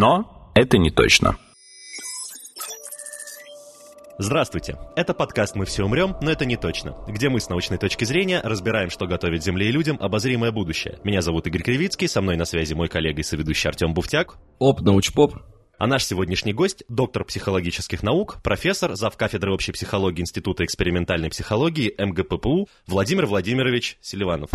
Но это не точно. Здравствуйте! Это подкаст «Мы все умрем, но это не точно», где мы с научной точки зрения разбираем, что готовит Земле и людям обозримое будущее. Меня зовут Игорь Кривицкий, со мной на связи мой коллега и соведущий Артем Буфтяк. Оп, научпоп. А наш сегодняшний гость – доктор психологических наук, профессор, зав. кафедры общей психологии Института экспериментальной психологии МГППУ Владимир Владимирович Селиванов.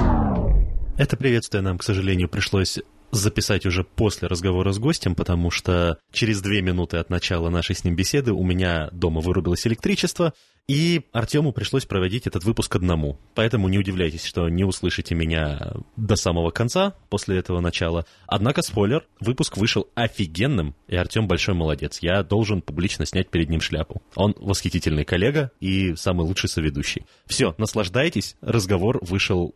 Это приветствие нам, к сожалению, пришлось записать уже после разговора с гостем, потому что через две минуты от начала нашей с ним беседы у меня дома вырубилось электричество, и Артему пришлось проводить этот выпуск одному. Поэтому не удивляйтесь, что не услышите меня до самого конца после этого начала. Однако, спойлер, выпуск вышел офигенным, и Артем большой молодец. Я должен публично снять перед ним шляпу. Он восхитительный коллега и самый лучший соведущий. Все, наслаждайтесь. Разговор вышел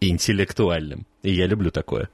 интеллектуальным. И я люблю такое.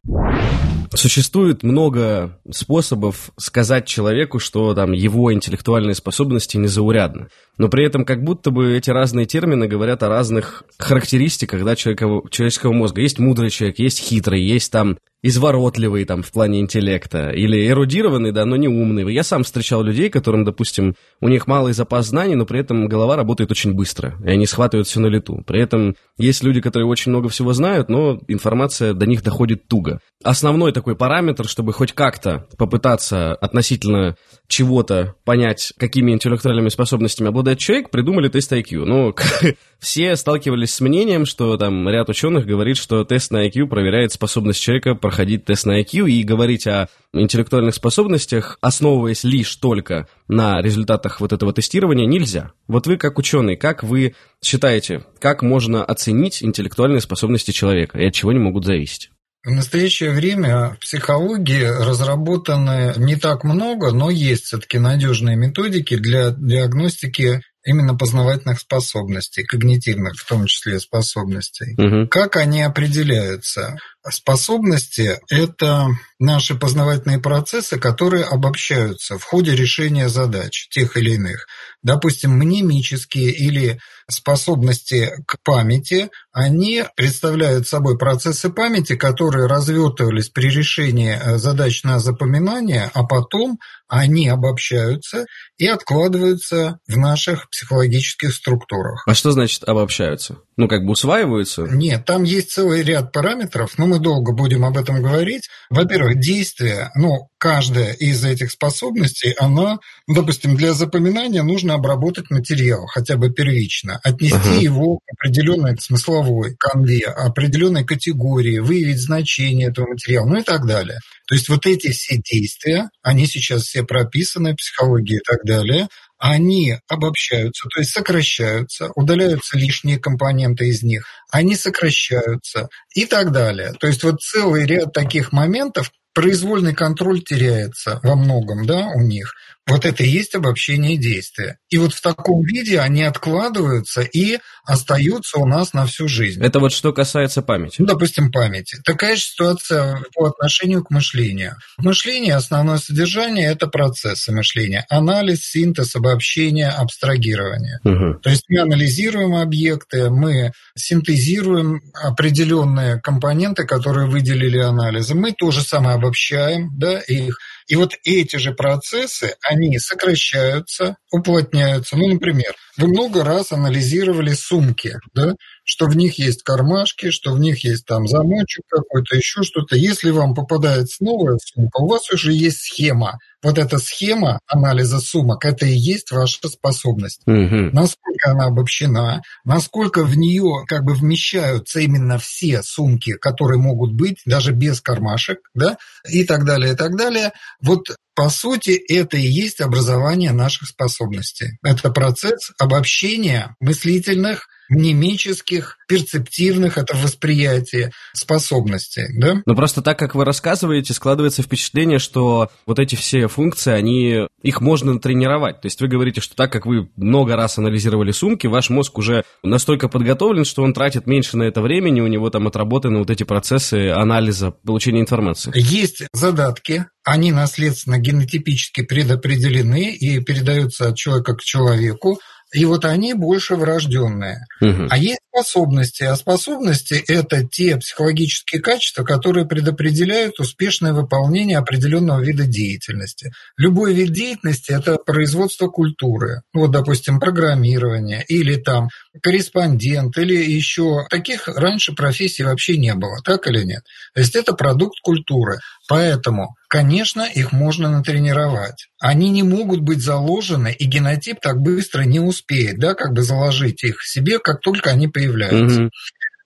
Существует много способов сказать человеку, что там его интеллектуальные способности незаурядны. Но при этом как будто бы эти разные термины говорят о разных характеристиках да, человека, человеческого мозга. Есть мудрый человек, есть хитрый, есть там изворотливый там в плане интеллекта, или эрудированный, да, но не умный. Я сам встречал людей, которым, допустим, у них малый запас знаний, но при этом голова работает очень быстро, и они схватывают все на лету. При этом есть люди, которые очень много всего знают, но информация до них доходит туго. Основной такой параметр, чтобы хоть как-то попытаться относительно чего-то понять, какими интеллектуальными способностями обладает человек, придумали тест IQ. Ну, все сталкивались с мнением, что там ряд ученых говорит, что тест на IQ проверяет способность человека проходить тест на IQ и говорить о интеллектуальных способностях, основываясь лишь только на результатах вот этого тестирования, нельзя. Вот вы как ученый, как вы считаете, как можно оценить интеллектуальные способности человека и от чего они могут зависеть? В настоящее время в психологии разработаны не так много, но есть все-таки надежные методики для диагностики именно познавательных способностей, когнитивных в том числе способностей. Угу. Как они определяются? Способности – это наши познавательные процессы, которые обобщаются в ходе решения задач тех или иных. Допустим, мнемические или способности к памяти, они представляют собой процессы памяти, которые развертывались при решении э, задач на запоминание, а потом они обобщаются и откладываются в наших психологических структурах. А что значит обобщаются? Ну, как бы усваиваются? Нет, там есть целый ряд параметров, но мы долго будем об этом говорить. Во-первых, действие, ну, каждая из этих способностей, она, ну, допустим, для запоминания нужно обработать материал, хотя бы первично, отнести uh-huh. его к определенной смысловой канве, определенной категории, выявить значение этого материала, ну и так далее. То есть вот эти все действия, они сейчас все прописаны психологии и так далее, они обобщаются, то есть сокращаются, удаляются лишние компоненты из них, они сокращаются и так далее. То есть вот целый ряд таких моментов, произвольный контроль теряется во многом да, у них. Вот это и есть обобщение действия. И вот в таком виде они откладываются и остаются у нас на всю жизнь. Это вот что касается памяти. Ну, допустим, памяти. Такая же ситуация по отношению к мышлению. Мышление, основное содержание – это процессы мышления. Анализ, синтез, обобщение, абстрагирование. Угу. То есть мы анализируем объекты, мы синтезируем определенные компоненты, которые выделили анализы. Мы то же самое обобщаем да, их. И вот эти же процессы, они сокращаются, уплотняются. Ну, например, вы много раз анализировали сумки, да, что в них есть кармашки, что в них есть там замочек какой-то, еще что-то. Если вам попадается новая сумка, у вас уже есть схема. Вот эта схема анализа сумок, это и есть ваша способность. Угу. Насколько она обобщена, насколько в нее как бы вмещаются именно все сумки, которые могут быть, даже без кармашек, да, и так далее, и так далее. Вот по сути, это и есть образование наших способностей. Это процесс обобщения мыслительных мнемических, перцептивных, это восприятие способностей. Да? Но просто так, как вы рассказываете, складывается впечатление, что вот эти все функции, они, их можно тренировать. То есть вы говорите, что так как вы много раз анализировали сумки, ваш мозг уже настолько подготовлен, что он тратит меньше на это времени, у него там отработаны вот эти процессы анализа, получения информации. Есть задатки, они наследственно генотипически предопределены и передаются от человека к человеку. И вот они больше врожденные. Угу. А есть способности. А способности – это те психологические качества, которые предопределяют успешное выполнение определенного вида деятельности. Любой вид деятельности – это производство культуры. Вот, допустим, программирование или там корреспондент или еще. Таких раньше профессий вообще не было, так или нет? То есть это продукт культуры. Поэтому, конечно, их можно натренировать. Они не могут быть заложены, и генотип так быстро не успеет, да, как бы заложить их себе, как только они появляются. Угу.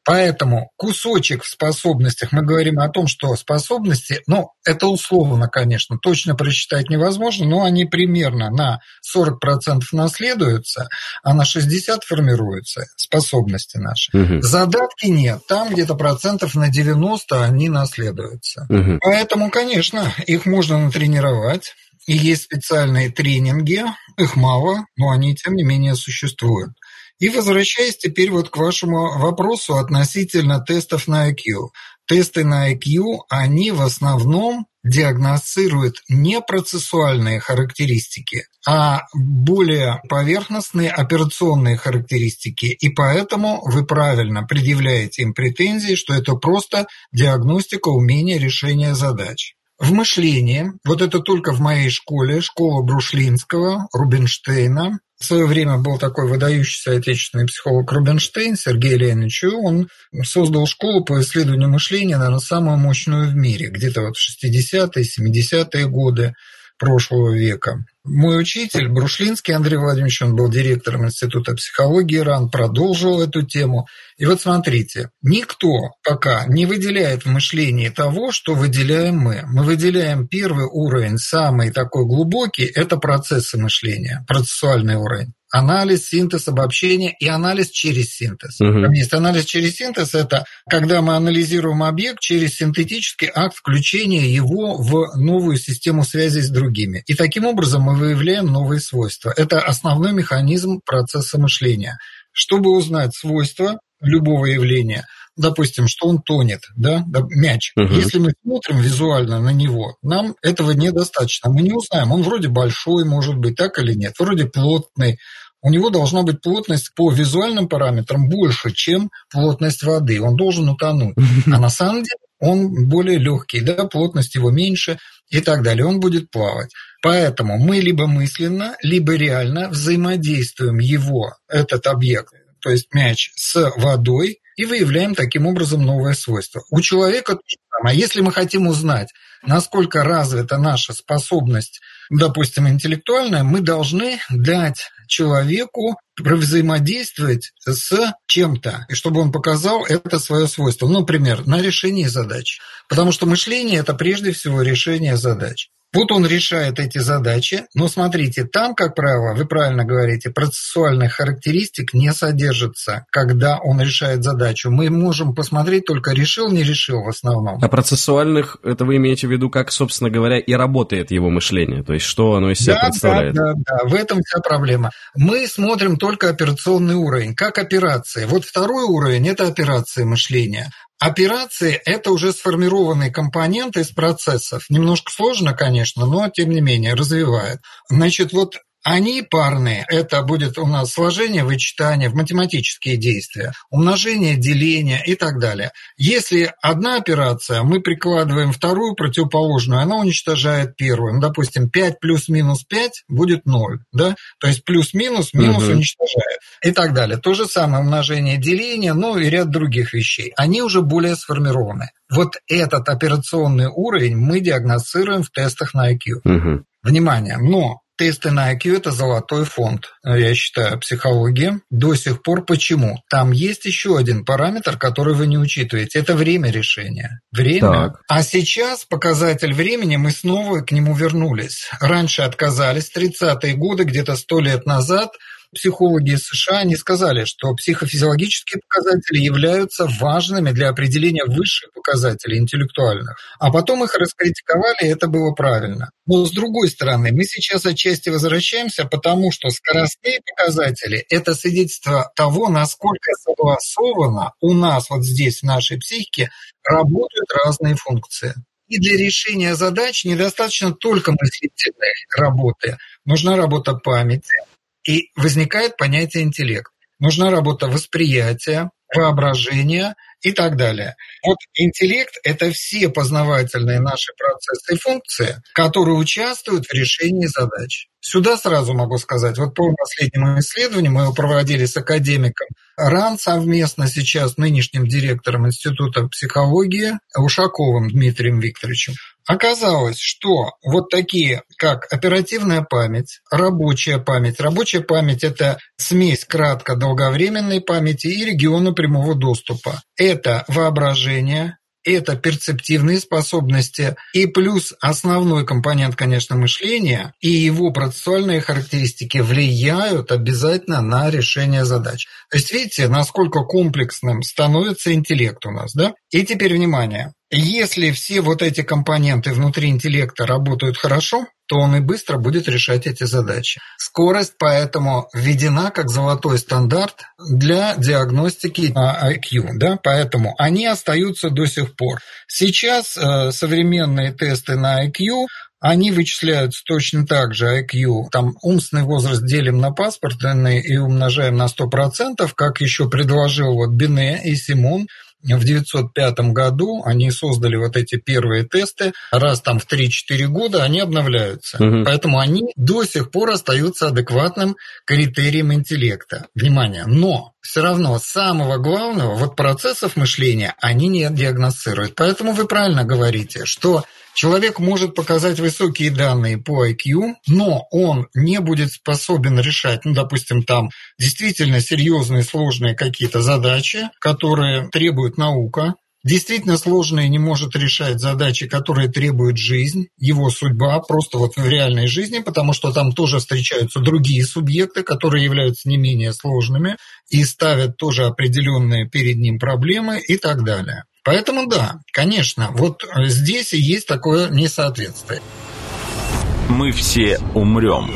Поэтому кусочек в способностях, мы говорим о том, что способности, ну, это условно, конечно, точно просчитать невозможно, но они примерно на 40% наследуются, а на 60% формируются способности наши. Угу. Задатки нет, там где-то процентов на 90 они наследуются. Угу. Поэтому, конечно, их можно натренировать. И есть специальные тренинги, их мало, но они, тем не менее, существуют. И возвращаясь теперь вот к вашему вопросу относительно тестов на IQ. Тесты на IQ, они в основном диагностируют не процессуальные характеристики, а более поверхностные операционные характеристики. И поэтому вы правильно предъявляете им претензии, что это просто диагностика умения решения задач. В мышлении, вот это только в моей школе, школа Брушлинского, Рубинштейна, в свое время был такой выдающийся отечественный психолог Рубинштейн Сергей Леонидович, он создал школу по исследованию мышления, наверное, самую мощную в мире, где-то вот в 60-е, 70-е годы прошлого века. Мой учитель Брушлинский Андрей Владимирович, он был директором Института психологии РАН, продолжил эту тему. И вот смотрите, никто пока не выделяет в мышлении того, что выделяем мы. Мы выделяем первый уровень, самый такой глубокий, это процессы мышления, процессуальный уровень анализ, синтез, обобщение и анализ через синтез. Угу. Есть анализ через синтез – это когда мы анализируем объект через синтетический акт включения его в новую систему связи с другими. И таким образом мы выявляем новые свойства. Это основной механизм процесса мышления. Чтобы узнать свойства любого явления, допустим, что он тонет, да, мяч. Угу. Если мы смотрим визуально на него, нам этого недостаточно. Мы не узнаем, он вроде большой, может быть, так или нет, вроде плотный. У него должна быть плотность по визуальным параметрам больше, чем плотность воды. Он должен утонуть. А на самом деле он более легкий, да, плотность его меньше и так далее. Он будет плавать. Поэтому мы либо мысленно, либо реально взаимодействуем его, этот объект, то есть мяч, с водой, и выявляем таким образом новое свойство. У человека то же самое. Если мы хотим узнать, насколько развита наша способность, допустим, интеллектуальная, мы должны дать человеку взаимодействовать с чем-то, и чтобы он показал это свое свойство. Ну, например, на решении задач. Потому что мышление – это прежде всего решение задач. Вот он решает эти задачи, но смотрите, там, как правило, вы правильно говорите, процессуальных характеристик не содержится, когда он решает задачу. Мы можем посмотреть только решил, не решил в основном. А процессуальных, это вы имеете в виду, как, собственно говоря, и работает его мышление, то есть что оно из себя да, представляет? Да, да, да, в этом вся проблема. Мы смотрим только операционный уровень, как операции. Вот второй уровень – это операции мышления. Операции – это уже сформированные компоненты из процессов. Немножко сложно, конечно, но тем не менее развивает. Значит, вот они парные. Это будет у нас сложение, вычитание, в математические действия, умножение, деление и так далее. Если одна операция, мы прикладываем вторую противоположную, она уничтожает первую. Ну, допустим, 5 плюс минус 5 будет 0. Да? То есть плюс-минус, минус угу. уничтожает и так далее. То же самое умножение, деление, ну и ряд других вещей. Они уже более сформированы. Вот этот операционный уровень мы диагностируем в тестах на IQ. Угу. Внимание, но Тесты на IQ – это золотой фонд, я считаю, психологии. До сих пор почему? Там есть еще один параметр, который вы не учитываете. Это время решения. Время. Так. А сейчас показатель времени, мы снова к нему вернулись. Раньше отказались, 30-е годы, где-то 100 лет назад, психологи США, они сказали, что психофизиологические показатели являются важными для определения высших показателей интеллектуальных. А потом их раскритиковали, и это было правильно. Но с другой стороны, мы сейчас отчасти возвращаемся, потому что скоростные показатели – это свидетельство того, насколько согласованно у нас вот здесь, в нашей психике, работают разные функции. И для решения задач недостаточно только мыслительной работы. Нужна работа памяти, и возникает понятие интеллект. Нужна работа восприятия, воображения и так далее. Вот интеллект – это все познавательные наши процессы и функции, которые участвуют в решении задач. Сюда сразу могу сказать, вот по последнему исследованию мы его проводили с академиком РАН совместно сейчас нынешним директором Института психологии Ушаковым Дмитрием Викторовичем. Оказалось, что вот такие, как оперативная память, рабочая память. Рабочая память – это смесь кратко-долговременной памяти и региона прямого доступа. Это воображение, это перцептивные способности и плюс основной компонент, конечно, мышления и его процессуальные характеристики влияют обязательно на решение задач. То есть видите, насколько комплексным становится интеллект у нас, да? И теперь внимание. Если все вот эти компоненты внутри интеллекта работают хорошо, то он и быстро будет решать эти задачи. Скорость поэтому введена как золотой стандарт для диагностики IQ, да, поэтому они остаются до сих пор. Сейчас э, современные тесты на IQ они вычисляются точно так же IQ. Там умственный возраст делим на паспортный и умножаем на 100%, как еще предложил вот Бине и Симон – в 1905 году они создали вот эти первые тесты. Раз там в 3-4 года они обновляются. Угу. Поэтому они до сих пор остаются адекватным критерием интеллекта. Внимание! Но все равно самого главного, вот процессов мышления, они не диагностируют. Поэтому вы правильно говорите, что Человек может показать высокие данные по IQ, но он не будет способен решать, ну, допустим, там действительно серьезные, сложные какие-то задачи, которые требуют наука, действительно сложные не может решать задачи, которые требуют жизнь, его судьба, просто вот в реальной жизни, потому что там тоже встречаются другие субъекты, которые являются не менее сложными и ставят тоже определенные перед ним проблемы и так далее. Поэтому да, конечно, вот здесь и есть такое несоответствие. Мы все умрем.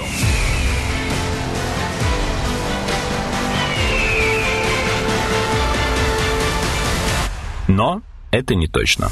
Но это не точно.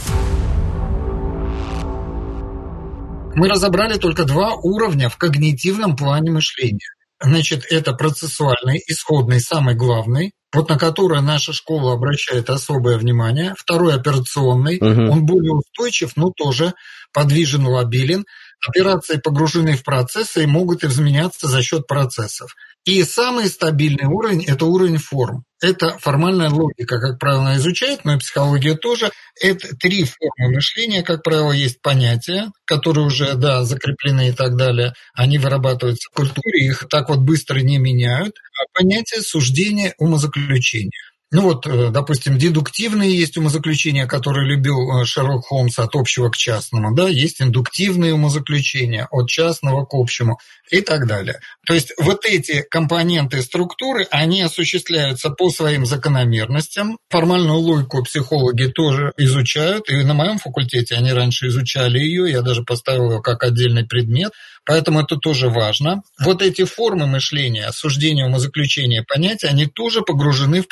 Мы разобрали только два уровня в когнитивном плане мышления. Значит, это процессуальный, исходный, самый главный, вот на который наша школа обращает особое внимание. Второй операционный, угу. он более устойчив, но тоже подвижен, лобилен. Операции погружены в процессы и могут изменяться за счет процессов. И самый стабильный уровень – это уровень форм. Это формальная логика, как правило, изучает, но и психология тоже. Это три формы мышления, как правило, есть понятия, которые уже, да, закреплены и так далее. Они вырабатываются в культуре, их так вот быстро не меняют. А понятие суждения, умозаключения. Ну вот, э, допустим, дедуктивные есть умозаключения, которые любил э, Шерлок Холмс от общего к частному, да, есть индуктивные умозаключения от частного к общему и так далее. То есть вот эти компоненты структуры, они осуществляются по своим закономерностям. Формальную логику психологи тоже изучают, и на моем факультете они раньше изучали ее, я даже поставил ее как отдельный предмет, поэтому это тоже важно. Вот эти формы мышления, осуждения, умозаключения, понятия, они тоже погружены в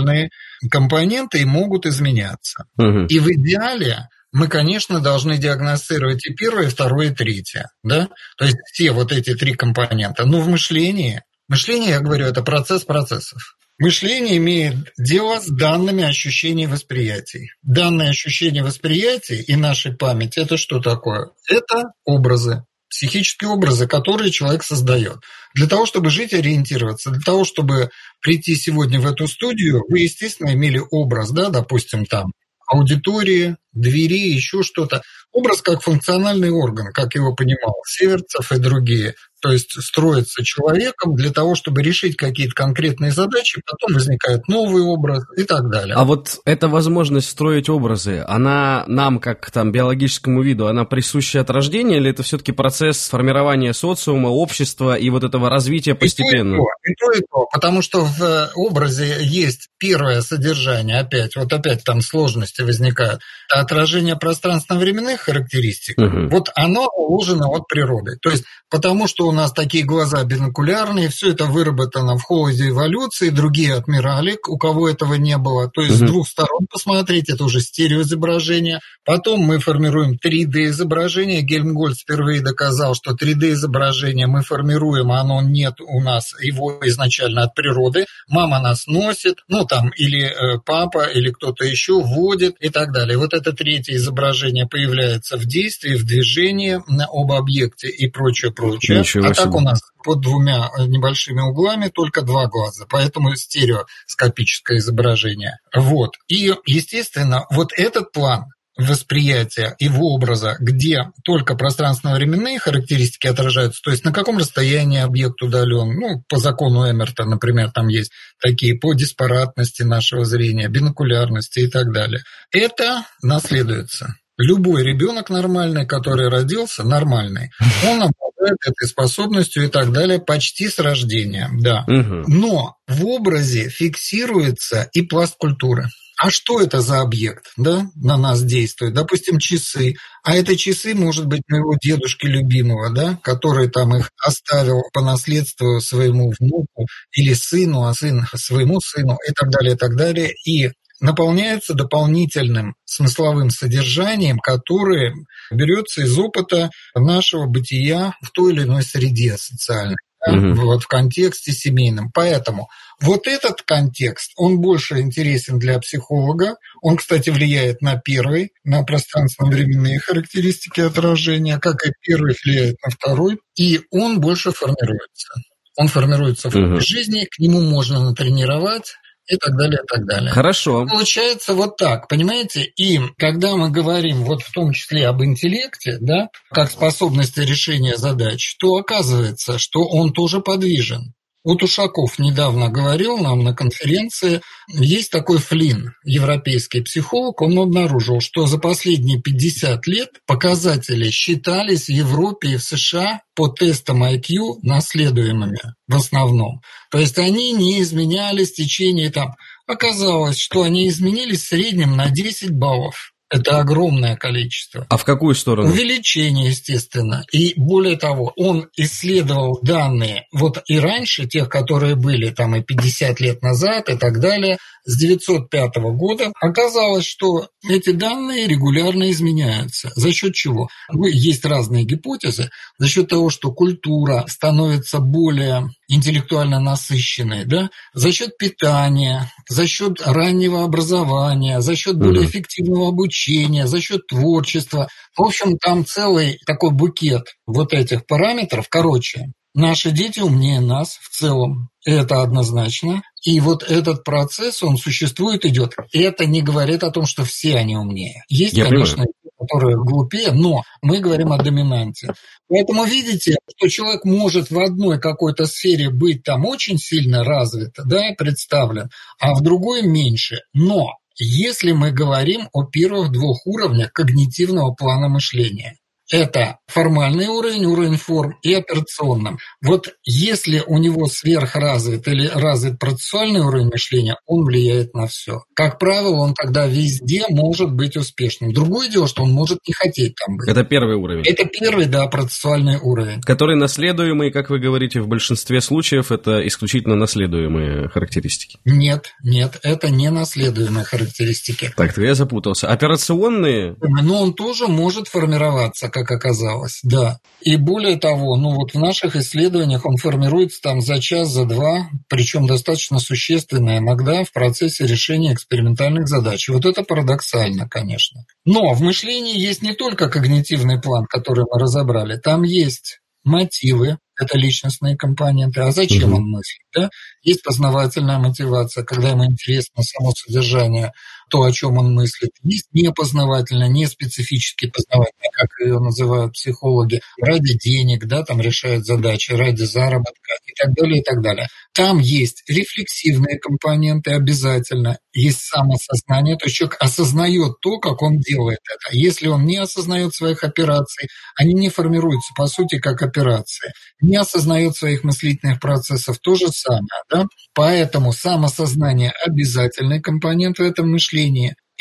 процессуальные компоненты и могут изменяться. Угу. И в идеале мы, конечно, должны диагностировать и первое, и второе, и третье. Да? То есть все вот эти три компонента. Но в мышлении, мышление, я говорю, это процесс процессов. Мышление имеет дело с данными ощущений восприятий. Данные ощущения восприятий и нашей памяти – это что такое? Это образы, психические образы, которые человек создает. Для того, чтобы жить, ориентироваться, для того, чтобы прийти сегодня в эту студию, вы, естественно, имели образ, да, допустим, там, аудитории, двери, еще что-то. Образ как функциональный орган, как его понимал Северцев и другие. То есть строится человеком для того, чтобы решить какие-то конкретные задачи, потом возникает новый образ и так далее. А вот эта возможность строить образы, она нам, как там биологическому виду, она присуща от рождения, или это все-таки процесс формирования социума, общества и вот этого развития постепенно? И то, и то, и то потому что в образе есть первое содержание, опять, вот опять там сложности возникают, отражение пространственно-временных характеристик, угу. вот оно уложено от природы. То есть потому что у нас такие глаза бинокулярные, все это выработано в холоде эволюции, другие отмирали, у кого этого не было. То есть угу. с двух сторон посмотреть, это уже стереоизображение. Потом мы формируем 3D-изображение. Гельмгольц впервые доказал, что 3D-изображение мы формируем, а оно нет у нас, его изначально от природы. Мама нас носит, ну там, или э, папа, или кто-то еще вводит и так далее. Вот это третье изображение появляется в действии, в движении об объекте и прочее, прочее. Ничего а так у нас под двумя небольшими углами только два глаза, поэтому стереоскопическое изображение. Вот. И, естественно, вот этот план восприятия его образа, где только пространственно-временные характеристики отражаются, то есть на каком расстоянии объект удален, ну, по закону Эмерта, например, там есть такие по диспаратности нашего зрения, бинокулярности и так далее. Это наследуется. Любой ребенок нормальный, который родился, нормальный, он обладает этой способностью и так далее почти с рождения, да. Но в образе фиксируется и пласт культуры а что это за объект, да, на нас действует? Допустим, часы. А это часы, может быть, моего дедушки любимого, да, который там их оставил по наследству своему внуку или сыну, а сын своему сыну и так далее, и так далее. И наполняется дополнительным смысловым содержанием, которое берется из опыта нашего бытия в той или иной среде социальной угу. вот в контексте семейном. Поэтому вот этот контекст, он больше интересен для психолога. Он, кстати, влияет на первый, на пространственно-временные характеристики отражения, как и первый влияет на второй, и он больше формируется. Он формируется в угу. жизни, к нему можно натренировать, и так далее, и так далее. Хорошо. Получается вот так, понимаете? И когда мы говорим вот в том числе об интеллекте, да, как способности решения задач, то оказывается, что он тоже подвижен. Вот Ушаков недавно говорил нам на конференции, есть такой Флин, европейский психолог, он обнаружил, что за последние 50 лет показатели считались в Европе и в США по тестам IQ наследуемыми в основном. То есть они не изменялись в течение там... Оказалось, что они изменились в среднем на 10 баллов. Это огромное количество. А в какую сторону? Увеличение, естественно. И более того, он исследовал данные вот и раньше, тех, которые были там и 50 лет назад и так далее, с 905 года. Оказалось, что эти данные регулярно изменяются. За счет чего? Ну, есть разные гипотезы. За счет того, что культура становится более интеллектуально насыщенной, да, за счет питания, за счет раннего образования, за счет более эффективного обучения, за счет творчества. В общем, там целый такой букет вот этих параметров. Короче, наши дети умнее нас в целом. Это однозначно. И вот этот процесс, он существует, идет. Это не говорит о том, что все они умнее. Есть, Я конечно, понимаю которые глупее, но мы говорим о доминанте. Поэтому видите, что человек может в одной какой-то сфере быть там очень сильно развит, да, представлен, а в другой меньше. Но если мы говорим о первых двух уровнях когнитивного плана мышления, это формальный уровень, уровень форм и операционным. Вот если у него сверхразвит или развит процессуальный уровень мышления, он влияет на все. Как правило, он тогда везде может быть успешным. Другое дело, что он может не хотеть там быть. Это первый уровень. Это первый, да, процессуальный уровень. Который наследуемый, как вы говорите, в большинстве случаев это исключительно наследуемые характеристики. Нет, нет, это не наследуемые характеристики. Так, то я запутался. Операционные? Но он тоже может формироваться, как оказалось, да. И более того, ну вот в наших исследованиях он формируется там за час, за два, причем достаточно существенно иногда в процессе решения экспериментальных задач. И вот это парадоксально, конечно. Но в мышлении есть не только когнитивный план, который мы разобрали, там есть мотивы, это личностные компоненты. А зачем угу. он мыслит? Да? Есть познавательная мотивация, когда ему интересно само содержание то, о чем он мыслит. Есть непознавательное, не специфически познавательное, как ее называют психологи, ради денег, да, там решают задачи, ради заработка и так далее, и так далее. Там есть рефлексивные компоненты обязательно, есть самосознание, то есть человек осознает то, как он делает это. Если он не осознает своих операций, они не формируются, по сути, как операции. Не осознает своих мыслительных процессов, то же самое. Да? Поэтому самосознание – обязательный компонент в этом мышлении.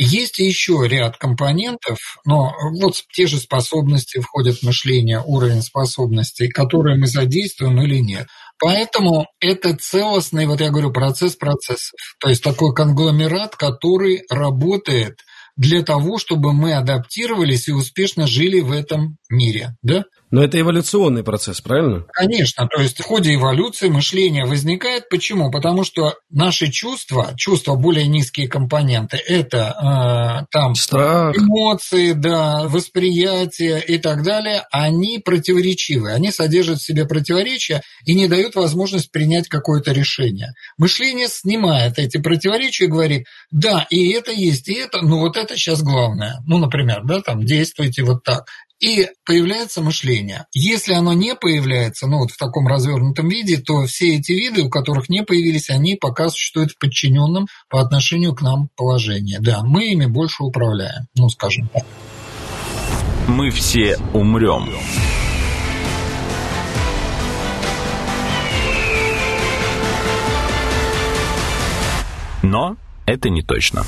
Есть еще ряд компонентов, но вот те же способности входят в мышление, уровень способностей, которые мы задействуем или нет. Поэтому это целостный, вот я говорю, процесс процессов. То есть такой конгломерат, который работает для того, чтобы мы адаптировались и успешно жили в этом мире. Да? Но это эволюционный процесс, правильно? Конечно. То есть в ходе эволюции мышление возникает. Почему? Потому что наши чувства, чувства более низкие компоненты, это э, там Страх. эмоции, да, восприятие и так далее, они противоречивы. Они содержат в себе противоречия и не дают возможность принять какое-то решение. Мышление снимает эти противоречия и говорит, да, и это есть, и это, но вот это сейчас главное. Ну, например, да, там действуйте вот так. И появляется мышление. Если оно не появляется, ну вот в таком развернутом виде, то все эти виды, у которых не появились, они пока существуют в подчиненном по отношению к нам положении. Да, мы ими больше управляем, ну скажем так. Мы все умрем. Но это не точно.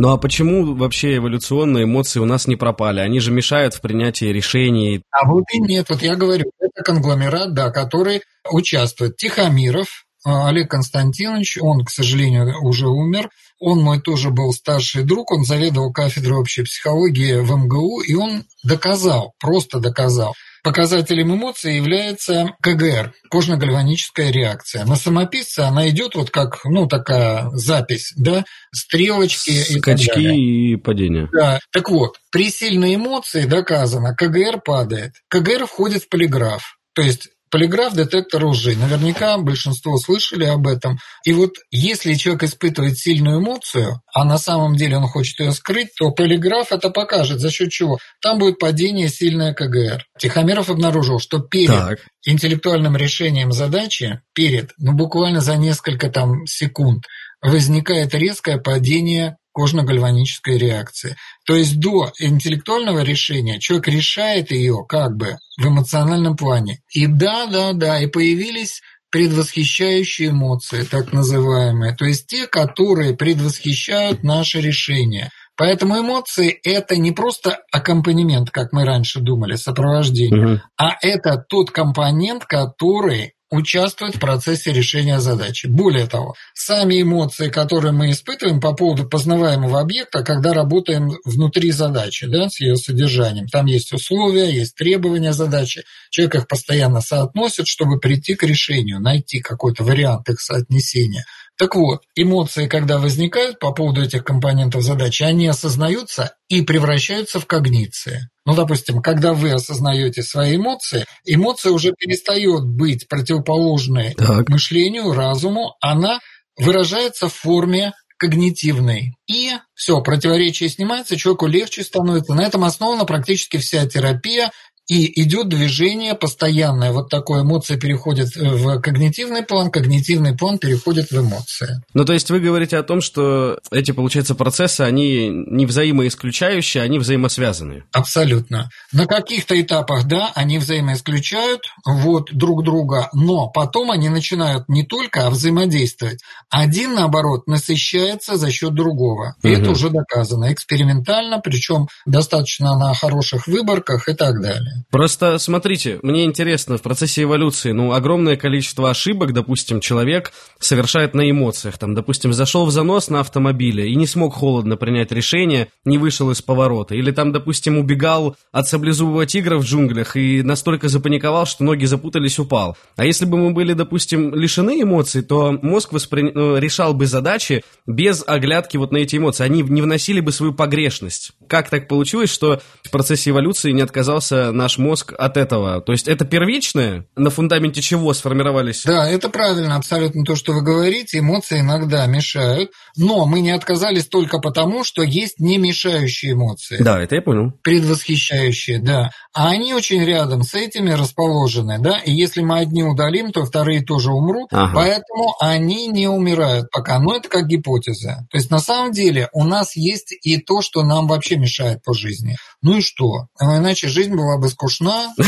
Ну а почему вообще эволюционные эмоции у нас не пропали? Они же мешают в принятии решений. А вот и нет, вот я говорю, это конгломерат, да, который участвует. Тихомиров, Олег Константинович, он, к сожалению, уже умер. Он мой тоже был старший друг, он заведовал кафедрой общей психологии в МГУ, и он доказал, просто доказал, Показателем эмоций является КГР, кожно-гальваническая реакция. На самописце она идет вот как, ну, такая запись, да, стрелочки Скачки и, и падения. Да. Так вот, при сильной эмоции доказано, КГР падает. КГР входит в полиграф. То есть Полиграф – детектор лжи. Наверняка большинство слышали об этом. И вот если человек испытывает сильную эмоцию, а на самом деле он хочет ее скрыть, то полиграф это покажет. За счет чего? Там будет падение сильное КГР. Тихомиров обнаружил, что перед так. интеллектуальным решением задачи, перед, ну буквально за несколько там секунд, возникает резкое падение кожно-гальванической реакции. То есть до интеллектуального решения человек решает ее как бы в эмоциональном плане. И да, да, да, и появились предвосхищающие эмоции, так называемые, то есть те, которые предвосхищают наше решение. Поэтому эмоции – это не просто аккомпанемент, как мы раньше думали, сопровождение, угу. а это тот компонент, который участвует в процессе решения задачи. Более того, сами эмоции, которые мы испытываем по поводу познаваемого объекта, когда работаем внутри задачи, да, с ее содержанием. Там есть условия, есть требования задачи. Человек их постоянно соотносит, чтобы прийти к решению, найти какой-то вариант их соотнесения. Так вот, эмоции, когда возникают по поводу этих компонентов задачи, они осознаются и превращаются в когниции. Ну, допустим, когда вы осознаете свои эмоции, эмоция уже перестает быть противоположной так. мышлению, разуму, она выражается в форме когнитивной. И все, противоречие снимается, человеку легче становится. На этом основана практически вся терапия и идет движение постоянное. Вот такое эмоция переходит в когнитивный план, когнитивный план переходит в эмоции. Ну, то есть вы говорите о том, что эти, получается, процессы, они не взаимоисключающие, они взаимосвязаны. Абсолютно. На каких-то этапах, да, они взаимоисключают вот друг друга, но потом они начинают не только взаимодействовать. Один, наоборот, насыщается за счет другого. И угу. это уже доказано экспериментально, причем достаточно на хороших выборках и так далее. Просто смотрите, мне интересно, в процессе эволюции, ну, огромное количество ошибок, допустим, человек совершает на эмоциях. Там, допустим, зашел в занос на автомобиле и не смог холодно принять решение, не вышел из поворота. Или там, допустим, убегал от саблезубого тигра в джунглях и настолько запаниковал, что ноги запутались, упал. А если бы мы были, допустим, лишены эмоций, то мозг воспри... Ну, решал бы задачи без оглядки вот на эти эмоции. Они не вносили бы свою погрешность. Как так получилось, что в процессе эволюции не отказался наш наш мозг от этого? То есть это первичное, на фундаменте чего сформировались? Да, это правильно, абсолютно то, что вы говорите. Эмоции иногда мешают, но мы не отказались только потому, что есть не мешающие эмоции. Да, это я понял. Предвосхищающие, да. А они очень рядом с этими расположены, да, и если мы одни удалим, то вторые тоже умрут, ага. поэтому они не умирают пока. Но это как гипотеза. То есть на самом деле у нас есть и то, что нам вообще мешает по жизни. Ну и что? А иначе жизнь была бы скучна.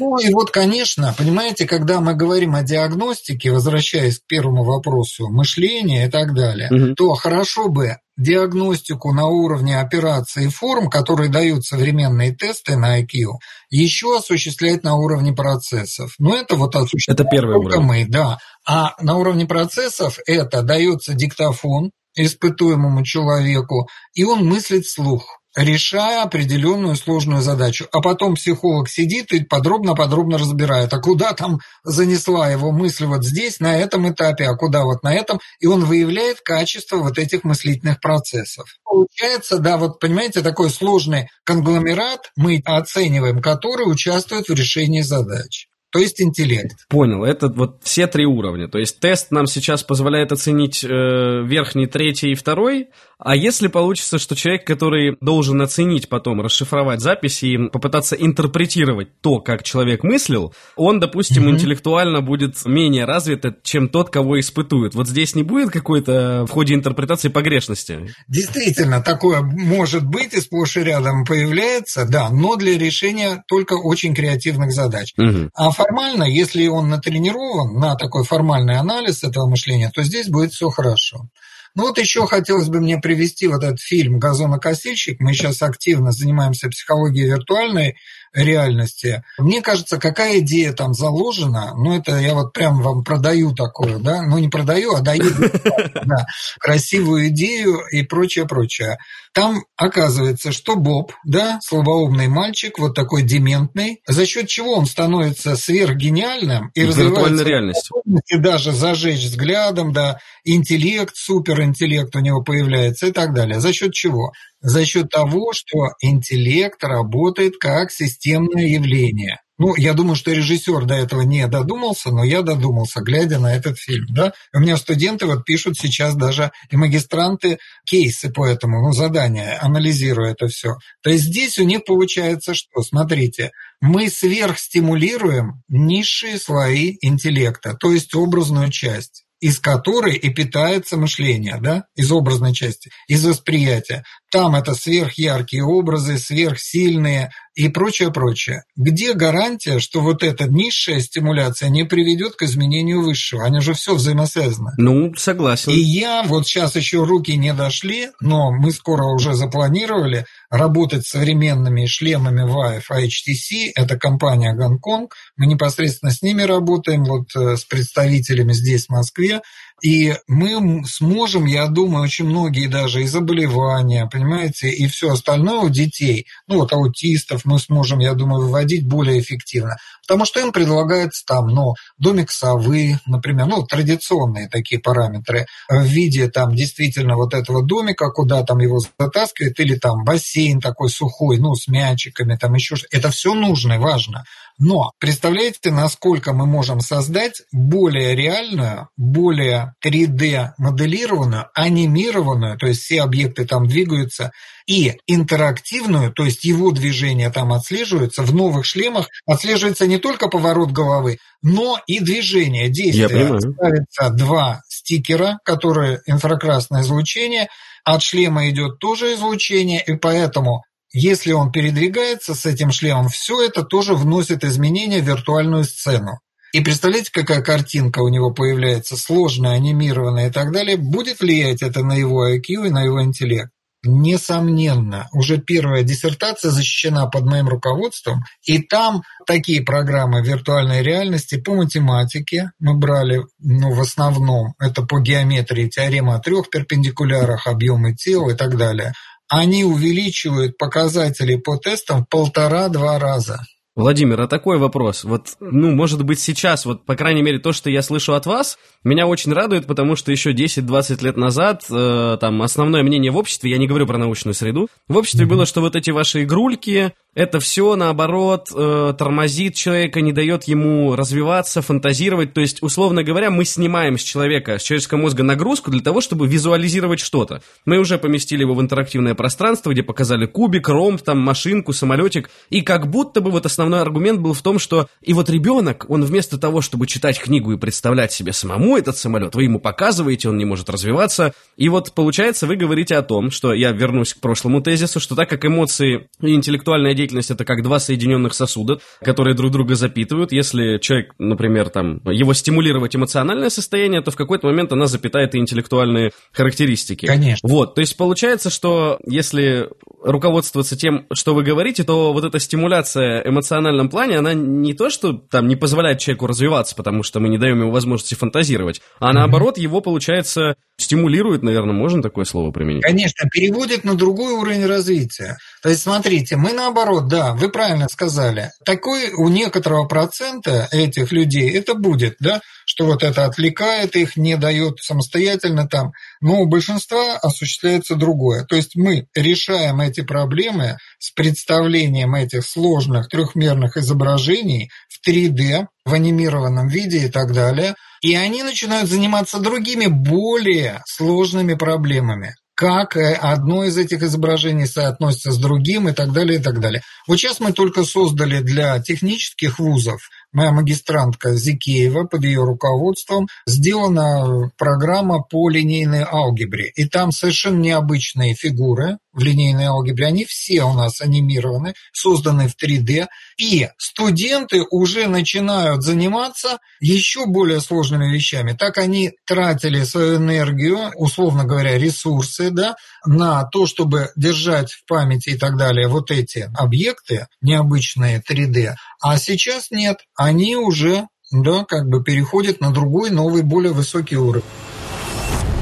Ну и вот, конечно, понимаете, когда мы говорим о диагностике, возвращаясь к первому вопросу, мышления и так далее, то хорошо бы диагностику на уровне операций и форм, которые дают современные тесты на IQ, еще осуществлять на уровне процессов. Но это вот осуществляем это первый уровень. мы, да. А на уровне процессов это дается диктофон испытуемому человеку, и он мыслит вслух решая определенную сложную задачу. А потом психолог сидит и подробно-подробно разбирает, а куда там занесла его мысль вот здесь, на этом этапе, а куда вот на этом, и он выявляет качество вот этих мыслительных процессов. Получается, да, вот понимаете, такой сложный конгломерат мы оцениваем, который участвует в решении задач то есть интеллект. Понял, это вот все три уровня. То есть тест нам сейчас позволяет оценить э, верхний, третий и второй, а если получится, что человек, который должен оценить потом, расшифровать записи и попытаться интерпретировать то, как человек мыслил, он, допустим, mm-hmm. интеллектуально будет менее развит, чем тот, кого испытует. Вот здесь не будет какой-то в ходе интерпретации погрешности? Действительно, такое может быть и сплошь и рядом появляется, да, но для решения только очень креативных задач. Mm-hmm. А формально, если он натренирован на такой формальный анализ этого мышления, то здесь будет все хорошо. Ну вот еще хотелось бы мне привести вот этот фильм «Газонокосильщик». Мы сейчас активно занимаемся психологией виртуальной реальности. Мне кажется, какая идея там заложена, ну это я вот прям вам продаю такую, да, ну не продаю, а даю да, красивую идею и прочее, прочее. Там оказывается, что Боб, да, слабоумный мальчик, вот такой дементный, за счет чего он становится сверхгениальным и развивается реальность. И даже зажечь взглядом, да, интеллект, суперинтеллект у него появляется и так далее. За счет чего? За счет того, что интеллект работает как системное явление. Ну, я думаю, что режиссер до этого не додумался, но я додумался, глядя на этот фильм. Да? У меня студенты вот пишут сейчас даже и магистранты кейсы по этому, ну, задания, анализируя это все. То есть здесь у них получается что? Смотрите, мы сверхстимулируем низшие слои интеллекта, то есть образную часть из которой и питается мышление, да, из образной части, из восприятия. Там это сверхяркие образы, сверхсильные и прочее, прочее. Где гарантия, что вот эта низшая стимуляция не приведет к изменению высшего? Они же все взаимосвязаны. Ну, согласен. И я, вот сейчас еще руки не дошли, но мы скоро уже запланировали работать с современными шлемами Vive HTC, это компания Гонконг, мы непосредственно с ними работаем, вот э, с представителями здесь, в Москве, и мы сможем, я думаю, очень многие даже и заболевания, понимаете, и все остальное у детей, ну вот аутистов мы сможем, я думаю, выводить более эффективно. Потому что им предлагается там, ну, домик совы, например, ну, традиционные такие параметры в виде там действительно вот этого домика, куда там его затаскивают, или там бассейн такой сухой, ну, с мячиками, там еще что-то. Это все нужно и важно. Но представляете, насколько мы можем создать более реальную, более 3D-моделированную, анимированную, то есть все объекты там двигаются, и интерактивную, то есть его движение там отслеживается, в новых шлемах отслеживается не только поворот головы, но и движение, действие. Ставится два стикера, которые инфракрасное излучение, от шлема идет тоже излучение, и поэтому если он передвигается с этим шлемом, все это тоже вносит изменения в виртуальную сцену. И представляете, какая картинка у него появляется, сложная, анимированная и так далее. Будет влиять это на его IQ и на его интеллект? Несомненно, уже первая диссертация защищена под моим руководством, и там такие программы виртуальной реальности по математике мы брали, ну, в основном, это по геометрии, теорема о трех перпендикулярах, объемы тел и так далее они увеличивают показатели по тестам в полтора-два раза. Владимир, а такой вопрос. Вот, ну, может быть, сейчас, вот, по крайней мере, то, что я слышу от вас, меня очень радует, потому что еще 10-20 лет назад, э, там, основное мнение в обществе, я не говорю про научную среду, в обществе mm-hmm. было, что вот эти ваши игрульки, это все, наоборот, э, тормозит человека, не дает ему развиваться, фантазировать. То есть, условно говоря, мы снимаем с человека, с человеческого мозга нагрузку для того, чтобы визуализировать что-то. Мы уже поместили его в интерактивное пространство, где показали кубик, ромб, там, машинку, самолетик. И как будто бы вот основной аргумент был в том, что и вот ребенок, он вместо того, чтобы читать книгу и представлять себе самому этот самолет, вы ему показываете, он не может развиваться. И вот, получается, вы говорите о том, что я вернусь к прошлому тезису, что так как эмоции и интеллектуальная деятельность это как два соединенных сосуда, которые друг друга запитывают. Если человек, например, там, его стимулировать эмоциональное состояние, то в какой-то момент она запитает и интеллектуальные характеристики. Конечно. Вот, то есть получается, что если руководствоваться тем, что вы говорите, то вот эта стимуляция в эмоциональном плане, она не то, что там не позволяет человеку развиваться, потому что мы не даем ему возможности фантазировать, а наоборот, его, получается, стимулирует, наверное, можно такое слово применить? Конечно, переводит на другой уровень развития. То есть, смотрите, мы наоборот, да, вы правильно сказали, такой у некоторого процента этих людей это будет, да, что вот это отвлекает их, не дает самостоятельно там, но у большинства осуществляется другое. То есть мы решаем эти проблемы с представлением этих сложных трехмерных изображений в 3D, в анимированном виде и так далее, и они начинают заниматься другими, более сложными проблемами как одно из этих изображений соотносится с другим и так далее, и так далее. Вот сейчас мы только создали для технических вузов моя магистрантка Зикеева под ее руководством сделана программа по линейной алгебре. И там совершенно необычные фигуры в линейной алгебре. Они все у нас анимированы, созданы в 3D. И студенты уже начинают заниматься еще более сложными вещами. Так они тратили свою энергию, условно говоря, ресурсы, да, на то, чтобы держать в памяти и так далее вот эти объекты необычные 3D. А сейчас нет, они уже да, как бы переходят на другой, новый, более высокий уровень.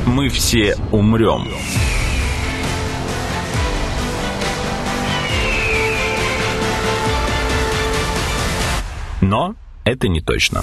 Мы все умрем. Но это не точно.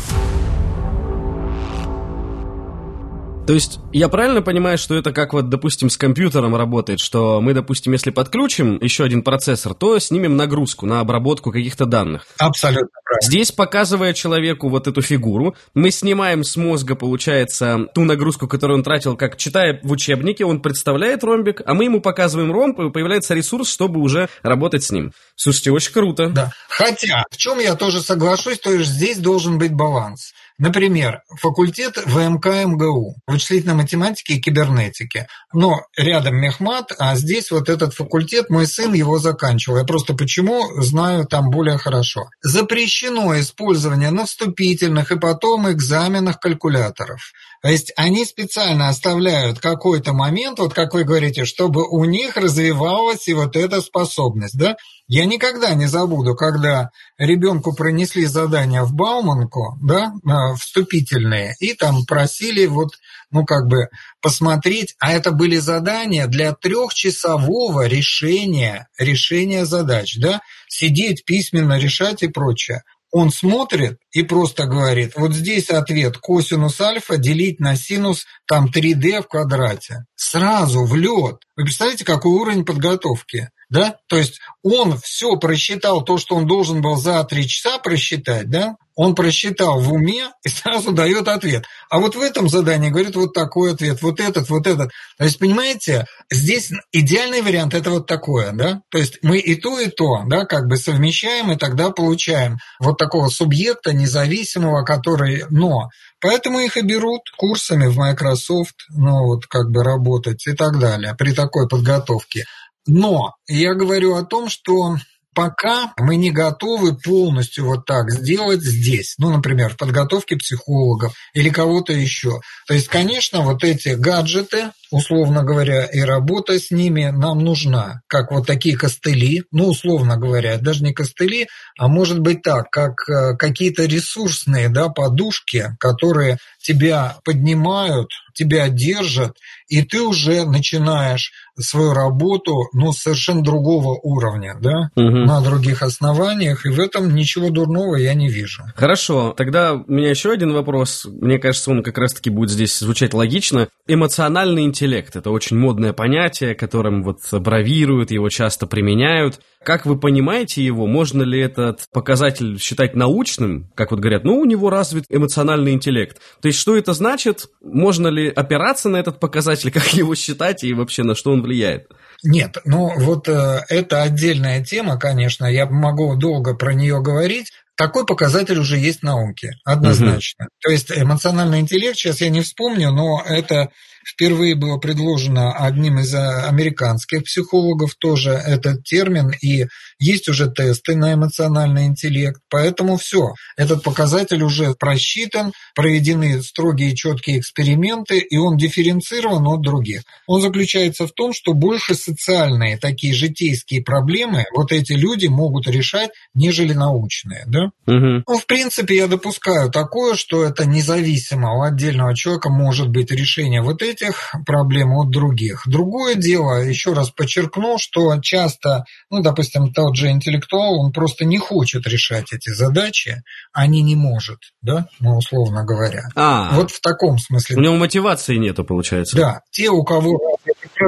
То есть я правильно понимаю, что это как вот, допустим, с компьютером работает, что мы, допустим, если подключим еще один процессор, то снимем нагрузку на обработку каких-то данных. Абсолютно правильно. Здесь, показывая человеку вот эту фигуру, мы снимаем с мозга, получается, ту нагрузку, которую он тратил, как читая в учебнике, он представляет ромбик, а мы ему показываем ромб, и появляется ресурс, чтобы уже работать с ним. Слушайте, очень круто. Да. Хотя, в чем я тоже соглашусь, то есть здесь должен быть баланс. Например, факультет ВМК МГУ, вычислительной математики и кибернетики. Но рядом Мехмат, а здесь вот этот факультет, мой сын его заканчивал. Я просто почему знаю там более хорошо. Запрещено использование на вступительных и потом экзаменах калькуляторов. То есть они специально оставляют какой-то момент, вот как вы говорите, чтобы у них развивалась и вот эта способность, да? Я никогда не забуду, когда ребенку пронесли задания в Бауманку, да, а, вступительные, и там просили вот, ну, как бы посмотреть, а это были задания для трехчасового решения, решения задач, да, сидеть письменно решать и прочее он смотрит и просто говорит, вот здесь ответ косинус альфа делить на синус там 3D в квадрате. Сразу в лед. Вы представляете, какой уровень подготовки? Да? То есть он все просчитал, то, что он должен был за три часа просчитать, да? он просчитал в уме и сразу дает ответ. А вот в этом задании говорит вот такой ответ, вот этот, вот этот. То есть, понимаете, здесь идеальный вариант – это вот такое, да? То есть мы и то, и то, да, как бы совмещаем, и тогда получаем вот такого субъекта независимого, который, но Поэтому их и берут курсами в Microsoft, ну вот как бы работать и так далее при такой подготовке. Но я говорю о том, что пока мы не готовы полностью вот так сделать здесь. Ну, например, в подготовке психологов или кого-то еще. То есть, конечно, вот эти гаджеты, условно говоря, и работа с ними нам нужна, как вот такие костыли, ну, условно говоря, даже не костыли, а может быть так, как э, какие-то ресурсные да, подушки, которые тебя поднимают, тебя держат, и ты уже начинаешь свою работу, ну, совершенно другого уровня, да, угу. на других основаниях, и в этом ничего дурного я не вижу. Хорошо, тогда у меня еще один вопрос, мне кажется, он как раз-таки будет здесь звучать логично. Эмоциональный интеллект интеллект. Это очень модное понятие, которым вот бравируют, его часто применяют. Как вы понимаете его, можно ли этот показатель считать научным? Как вот говорят, ну, у него развит эмоциональный интеллект. То есть, что это значит? Можно ли опираться на этот показатель? Как его считать и вообще на что он влияет? Нет, ну вот э, это отдельная тема, конечно, я могу долго про нее говорить. Такой показатель уже есть в науке, однозначно. Угу. То есть эмоциональный интеллект, сейчас я не вспомню, но это впервые было предложено одним из американских психологов тоже этот термин, и есть уже тесты на эмоциональный интеллект, поэтому все, этот показатель уже просчитан, проведены строгие четкие эксперименты, и он дифференцирован от других. Он заключается в том, что больше социальные такие житейские проблемы вот эти люди могут решать, нежели научные. Да? Угу. Ну, в принципе, я допускаю такое, что это независимо у отдельного человека может быть решение вот этих проблем от других. Другое дело, еще раз подчеркну, что часто, ну, допустим, то тот же интеллектуал, он просто не хочет решать эти задачи, а не не может, да, ну, условно говоря. А, вот в таком смысле. У него мотивации нету, получается. Да, те, у кого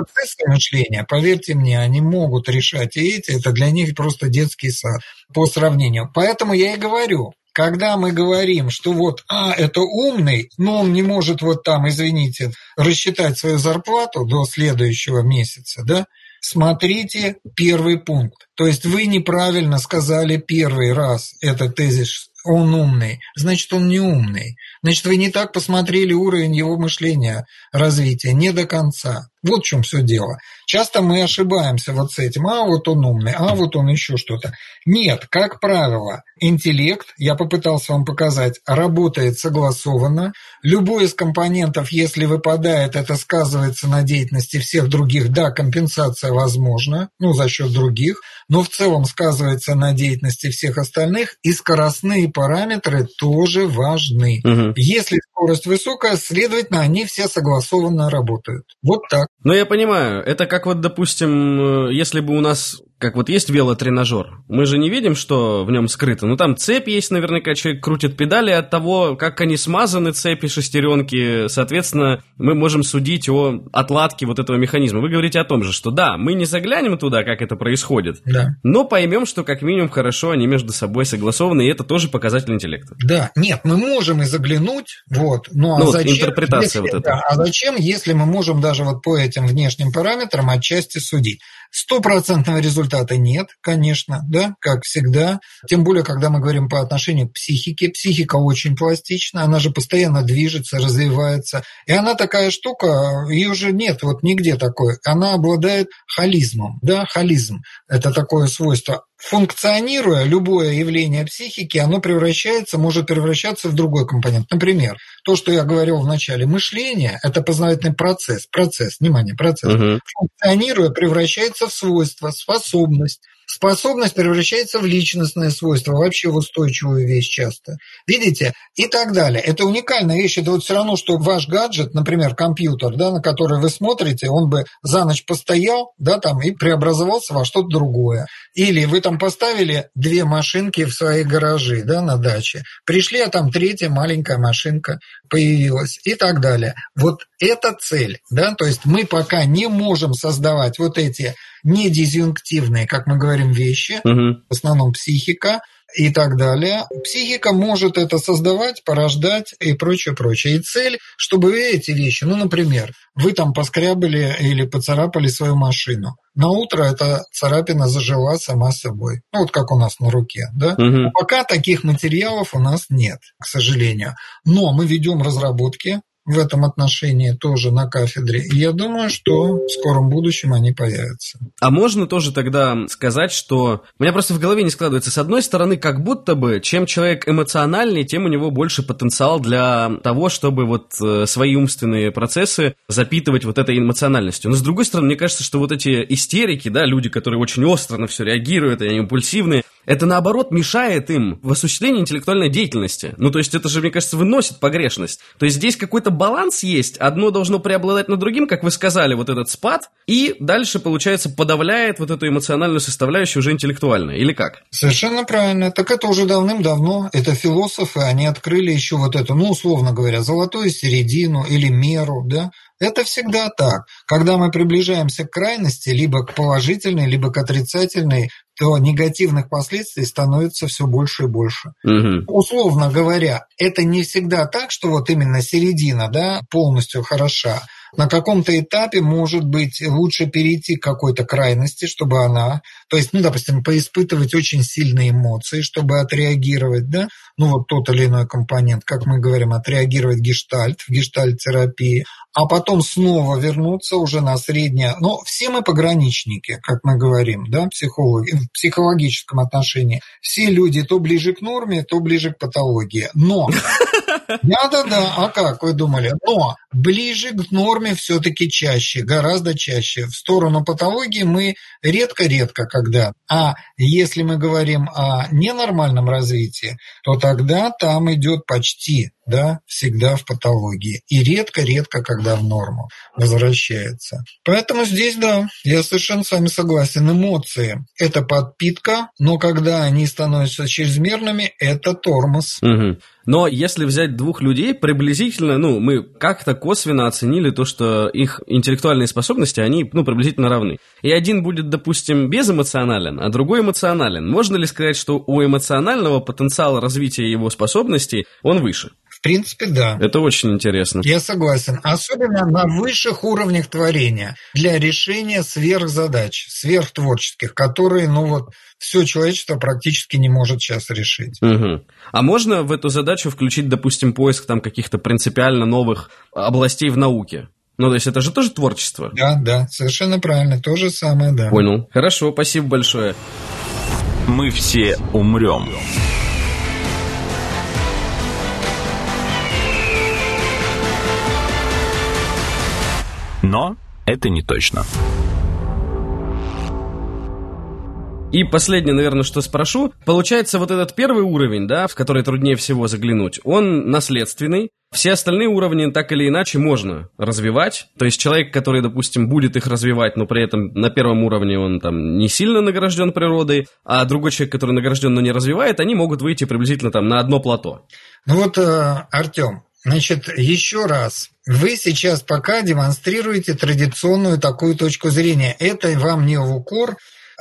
процессы мышления, поверьте мне, они могут решать и эти, это для них просто детский сад по сравнению. Поэтому я и говорю, когда мы говорим, что вот, а, это умный, но он не может вот там, извините, рассчитать свою зарплату до следующего месяца, да, смотрите первый пункт. То есть вы неправильно сказали первый раз этот тезис он умный, значит, он не умный. Значит, вы не так посмотрели уровень его мышления, развития, не до конца. Вот в чем все дело. Часто мы ошибаемся вот с этим. А вот он умный, а вот он еще что-то. Нет, как правило, интеллект, я попытался вам показать, работает согласованно. Любой из компонентов, если выпадает, это сказывается на деятельности всех других. Да, компенсация возможна, ну, за счет других, но в целом сказывается на деятельности всех остальных. И скоростные параметры тоже важны. Угу. Если скорость высокая, следовательно, они все согласованно работают. Вот так. Ну, я понимаю. Это как вот, допустим, э, если бы у нас как вот есть велотренажер, мы же не видим, что в нем скрыто. Ну, там цепь есть, наверняка, человек крутит педали от того, как они смазаны, цепи, шестеренки. Соответственно, мы можем судить о отладке вот этого механизма. Вы говорите о том же, что да, мы не заглянем туда, как это происходит, да. но поймем, что как минимум хорошо они между собой согласованы, и это тоже показатель интеллекта. Да, нет, мы можем и заглянуть, вот, но а ну, зачем, вот интерпретация если, вот эта. Да, а зачем, если мы можем даже вот по этим внешним параметрам отчасти судить? Стопроцентного результата нет, конечно, да, как всегда. Тем более, когда мы говорим по отношению к психике. Психика очень пластична, она же постоянно движется, развивается. И она такая штука, ее уже нет вот нигде такой. Она обладает холизмом, да, холизм. Это такое свойство функционируя, любое явление психики, оно превращается, может превращаться в другой компонент. Например, то, что я говорил в начале, мышление – это познавательный процесс, процесс, внимание, процесс. Угу. Функционируя, превращается в свойство, способность, Способность превращается в личностное свойство, вообще в устойчивую вещь часто. Видите? И так далее. Это уникальная вещь. Это вот все равно, что ваш гаджет, например, компьютер, да, на который вы смотрите, он бы за ночь постоял, да, там, и преобразовался во что-то другое. Или вы там поставили две машинки в свои гаражи, да, на даче. Пришли, а там третья маленькая машинка появилась и так далее. Вот это цель, да, то есть мы пока не можем создавать вот эти не дизъюнктивные, как мы говорим, вещи, угу. в основном психика и так далее. Психика может это создавать, порождать и прочее, прочее. И цель, чтобы эти вещи, ну, например, вы там поскрябали или поцарапали свою машину. На утро эта царапина зажила сама собой. Ну, вот как у нас на руке, да? Угу. Пока таких материалов у нас нет, к сожалению. Но мы ведем разработки, в этом отношении тоже на кафедре. И я думаю, что в скором будущем они появятся. А можно тоже тогда сказать, что... У меня просто в голове не складывается. С одной стороны, как будто бы, чем человек эмоциональный, тем у него больше потенциал для того, чтобы вот э, свои умственные процессы запитывать вот этой эмоциональностью. Но с другой стороны, мне кажется, что вот эти истерики, да, люди, которые очень остро на все реагируют, они импульсивные, это наоборот мешает им в осуществлении интеллектуальной деятельности. Ну, то есть это же, мне кажется, выносит погрешность. То есть здесь какой-то баланс есть, одно должно преобладать над другим, как вы сказали, вот этот спад, и дальше, получается, подавляет вот эту эмоциональную составляющую уже интеллектуально, или как? Совершенно правильно. Так это уже давным-давно, это философы, они открыли еще вот эту, ну, условно говоря, золотую середину или меру, да, это всегда так. Когда мы приближаемся к крайности, либо к положительной, либо к отрицательной, то негативных последствий становится все больше и больше. Угу. Условно говоря, это не всегда так, что вот именно середина да, полностью хороша. На каком-то этапе, может быть, лучше перейти к какой-то крайности, чтобы она, то есть, ну, допустим, поиспытывать очень сильные эмоции, чтобы отреагировать, да, ну, вот тот или иной компонент, как мы говорим, отреагировать гештальт в гештальт-терапии, а потом снова вернуться уже на среднее. Но все мы пограничники, как мы говорим, да, психологи, в психологическом отношении. Все люди то ближе к норме, то ближе к патологии. Но да-да-да, а как вы думали? Но ближе к норме все-таки чаще, гораздо чаще. В сторону патологии мы редко-редко когда. А если мы говорим о ненормальном развитии, то тогда там идет почти да, всегда в патологии. И редко-редко, когда в норму возвращается. Поэтому здесь, да, я совершенно с вами согласен. Эмоции – это подпитка, но когда они становятся чрезмерными, это тормоз. Угу. Но если взять двух людей, приблизительно, ну, мы как-то косвенно оценили то, что их интеллектуальные способности, они, ну, приблизительно равны. И один будет, допустим, безэмоционален, а другой эмоционален. Можно ли сказать, что у эмоционального потенциала развития его способностей он выше? В принципе, да. Это очень интересно. Я согласен. Особенно на высших уровнях творения для решения сверхзадач, сверхтворческих, которые, ну вот, все человечество практически не может сейчас решить. Угу. А можно в эту задачу включить, допустим, поиск там каких-то принципиально новых областей в науке? Ну, то есть это же тоже творчество? Да, да, совершенно правильно, то же самое, да. Понял. Хорошо, спасибо большое. Мы все умрем. Но это не точно. И последнее, наверное, что спрошу. Получается, вот этот первый уровень, да, в который труднее всего заглянуть, он наследственный. Все остальные уровни так или иначе можно развивать. То есть человек, который, допустим, будет их развивать, но при этом на первом уровне он там не сильно награжден природой, а другой человек, который награжден, но не развивает, они могут выйти приблизительно там на одно плато. Ну вот, э, Артем, Значит, еще раз, вы сейчас пока демонстрируете традиционную такую точку зрения. Это вам не в укор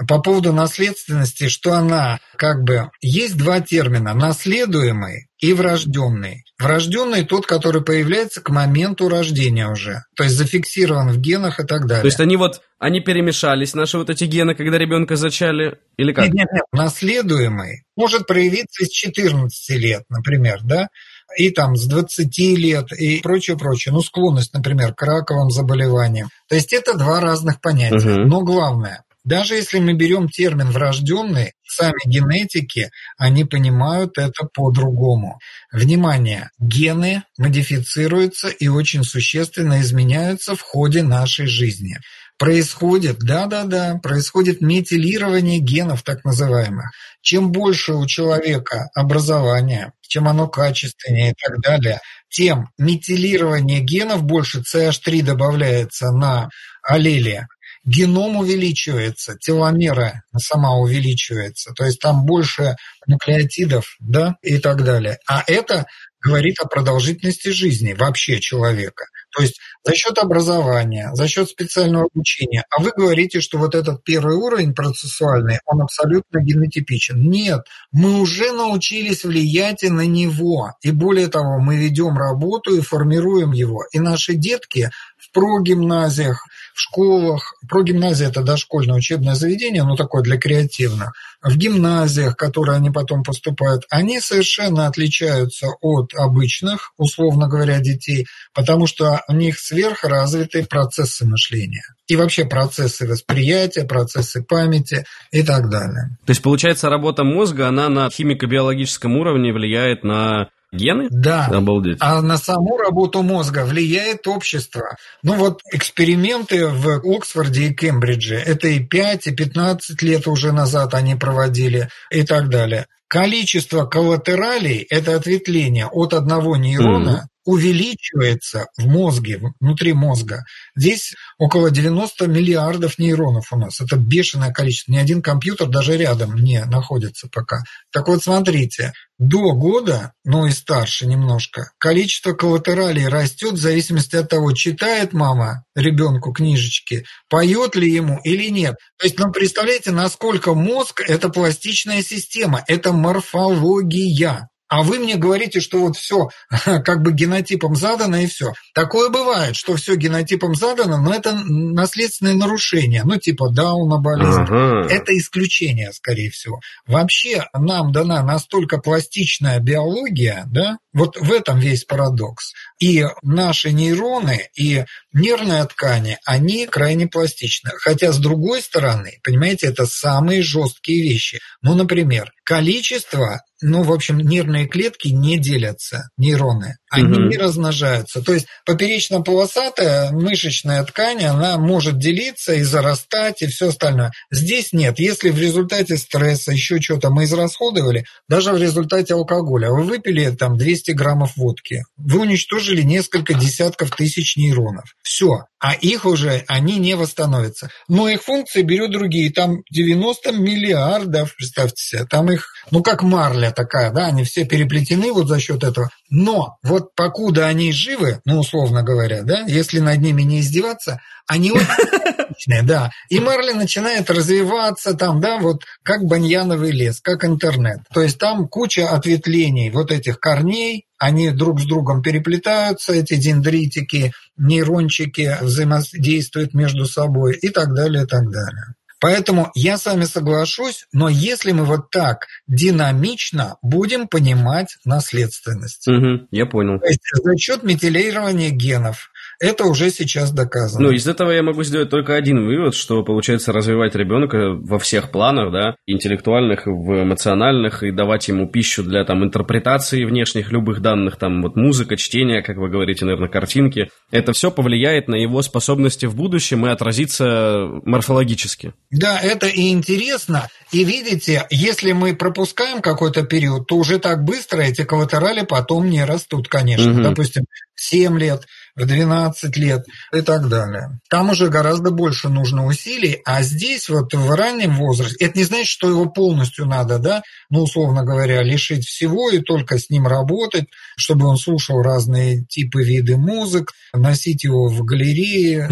по поводу наследственности, что она как бы... Есть два термина – наследуемый и врожденный. Врожденный тот, который появляется к моменту рождения уже, то есть зафиксирован в генах и так далее. То есть они вот, они перемешались, наши вот эти гены, когда ребенка зачали, или как? Нет, нет, нет. Наследуемый может проявиться с 14 лет, например, да, и там с 20 лет и прочее, прочее. Ну, склонность, например, к раковым заболеваниям. То есть это два разных понятия. Угу. Но главное, даже если мы берем термин «врожденный», сами генетики, они понимают это по-другому. Внимание, гены модифицируются и очень существенно изменяются в ходе нашей жизни. Происходит, да-да-да, происходит метилирование генов так называемых. Чем больше у человека образования, чем оно качественнее и так далее, тем метилирование генов больше, CH3 добавляется на аллели, геном увеличивается, теломера сама увеличивается, то есть там больше нуклеотидов, да, и так далее. А это говорит о продолжительности жизни вообще человека. То есть за счет образования, за счет специального обучения. А вы говорите, что вот этот первый уровень процессуальный, он абсолютно генотипичен. Нет, мы уже научились влиять и на него. И более того, мы ведем работу и формируем его. И наши детки прогимназиях, в школах, прогимназия – это дошкольное учебное заведение, но такое для креативных, в гимназиях, которые они потом поступают, они совершенно отличаются от обычных, условно говоря, детей, потому что у них сверхразвитые процессы мышления. И вообще процессы восприятия, процессы памяти и так далее. То есть, получается, работа мозга, она на химико-биологическом уровне влияет на Гены? Да. Обалдеть. А на саму работу мозга влияет общество. Ну вот эксперименты в Оксфорде и Кембридже, это и 5, и 15 лет уже назад они проводили и так далее. Количество коллатералей – это ответвление от одного нейрона, увеличивается в мозге, внутри мозга. Здесь около 90 миллиардов нейронов у нас. Это бешеное количество. Ни один компьютер даже рядом не находится пока. Так вот, смотрите, до года, ну и старше немножко, количество коллатералей растет в зависимости от того, читает мама ребенку книжечки, поет ли ему или нет. То есть, ну, представляете, насколько мозг – это пластичная система, это морфология. А вы мне говорите, что вот все как бы генотипом задано и все. Такое бывает, что все генотипом задано, но это наследственное нарушение. Ну, типа Дауна болезнь. Ага. Это исключение, скорее всего. Вообще нам дана настолько пластичная биология, да, вот в этом весь парадокс. И наши нейроны, и нервные ткани, они крайне пластичны. Хотя, с другой стороны, понимаете, это самые жесткие вещи. Ну, например, количество ну, в общем, нервные клетки не делятся, нейроны. Они угу. не размножаются. То есть поперечно-полосатая мышечная ткань, она может делиться и зарастать, и все остальное. Здесь нет. Если в результате стресса еще что-то мы израсходовали, даже в результате алкоголя, вы выпили там 200 граммов водки, вы уничтожили несколько десятков тысяч нейронов. Все. А их уже, они не восстановятся. Но их функции берут другие. Там 90 миллиардов, представьте себе. Там их, ну как марля такая, да, они все переплетены вот за счет этого. Но вот покуда они живы, ну, условно говоря, да, если над ними не издеваться, они очень да. И Марли начинает развиваться там, да, вот как баньяновый лес, как интернет. То есть там куча ответвлений вот этих корней, они друг с другом переплетаются, эти дендритики, нейрончики взаимодействуют между собой и так далее, и так далее. Поэтому я с вами соглашусь, но если мы вот так динамично будем понимать наследственность. Угу, я понял. То есть за счет метилирования генов. Это уже сейчас доказано. Ну, из этого я могу сделать только один вывод, что получается развивать ребенка во всех планах, да, интеллектуальных, в эмоциональных, и давать ему пищу для там интерпретации внешних любых данных, там вот музыка, чтение, как вы говорите, наверное, картинки. Это все повлияет на его способности в будущем и отразится морфологически. Да, это и интересно. И видите, если мы пропускаем какой-то период, то уже так быстро эти коллатерали потом не растут, конечно. Угу. Допустим, 7 лет, в 12 лет и так далее. Там уже гораздо больше нужно усилий, а здесь вот в раннем возрасте, это не значит, что его полностью надо, да, ну, условно говоря, лишить всего и только с ним работать, чтобы он слушал разные типы, виды музык, носить его в галерее,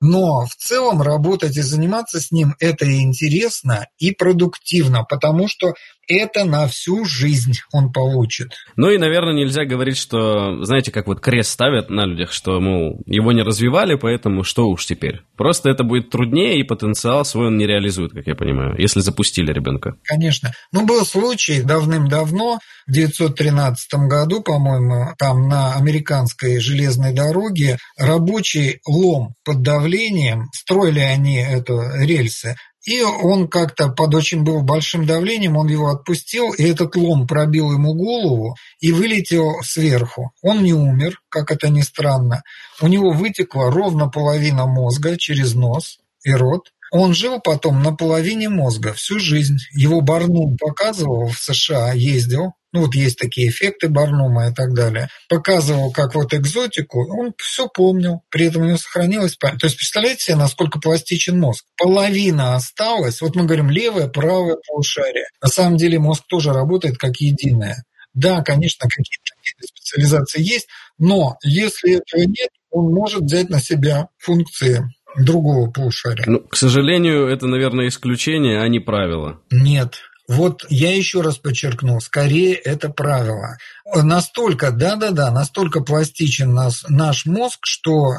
но в целом работать и заниматься с ним это интересно, и продуктивно, потому что это на всю жизнь он получит. Ну и, наверное, нельзя говорить, что, знаете, как вот крест ставят на людях, что, мол, его не развивали, поэтому что уж теперь. Просто это будет труднее, и потенциал свой он не реализует, как я понимаю, если запустили ребенка. Конечно. Ну, был случай давным-давно, в 1913 году, по-моему, там на американской железной дороге рабочий лом под давлением, строили они эту рельсы, и он как-то под очень был большим давлением, он его отпустил, и этот лом пробил ему голову и вылетел сверху. Он не умер, как это ни странно. У него вытекла ровно половина мозга через нос и рот. Он жил потом на половине мозга всю жизнь. Его Барнум показывал в США, ездил, ну вот есть такие эффекты Барнума и так далее, показывал как вот экзотику, он все помнил, при этом у него сохранилась память. То есть представляете себе, насколько пластичен мозг? Половина осталась, вот мы говорим левое, правое полушарие. На самом деле мозг тоже работает как единое. Да, конечно, какие-то виды специализации есть, но если этого нет, он может взять на себя функции другого полушария. Ну, к сожалению, это, наверное, исключение, а не правило. Нет, вот я еще раз подчеркну, скорее это правило. Настолько, да-да-да, настолько пластичен нас, наш мозг, что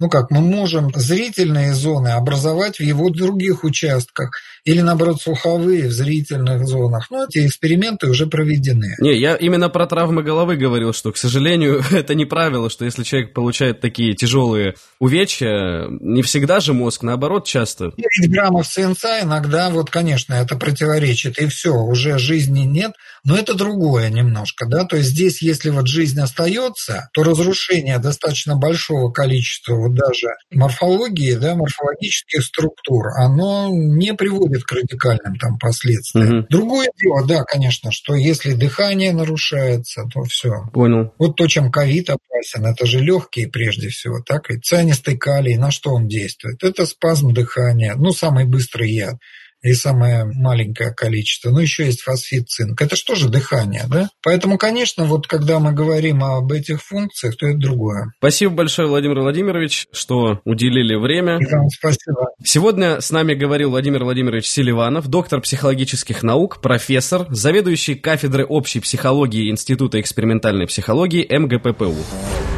ну как, мы можем зрительные зоны образовать в его других участках или, наоборот, слуховые в зрительных зонах. Ну, эти эксперименты уже проведены. Не, я именно про травмы головы говорил, что, к сожалению, это не правило, что если человек получает такие тяжелые увечья, не всегда же мозг, наоборот, часто. 9 граммов СНЦ иногда, вот, конечно, это противоречит, и все, уже жизни нет – Но это другое немножко, да, то есть здесь, если вот жизнь остается, то разрушение достаточно большого количества вот даже морфологии, да, морфологических структур, оно не приводит к радикальным там последствиям. Угу. Другое дело, да, конечно, что если дыхание нарушается, то все. Понял. Вот то, чем ковид опасен, это же легкие прежде всего, так? И цианистый калий, на что он действует? Это спазм дыхания, ну, самый быстрый яд и самое маленькое количество. Ну, еще есть фосфит, цинк. Это что же дыхание, да? Поэтому, конечно, вот когда мы говорим об этих функциях, то это другое. Спасибо большое, Владимир Владимирович, что уделили время. И вам спасибо. Сегодня с нами говорил Владимир Владимирович Селиванов, доктор психологических наук, профессор, заведующий кафедрой общей психологии Института экспериментальной психологии МГППУ.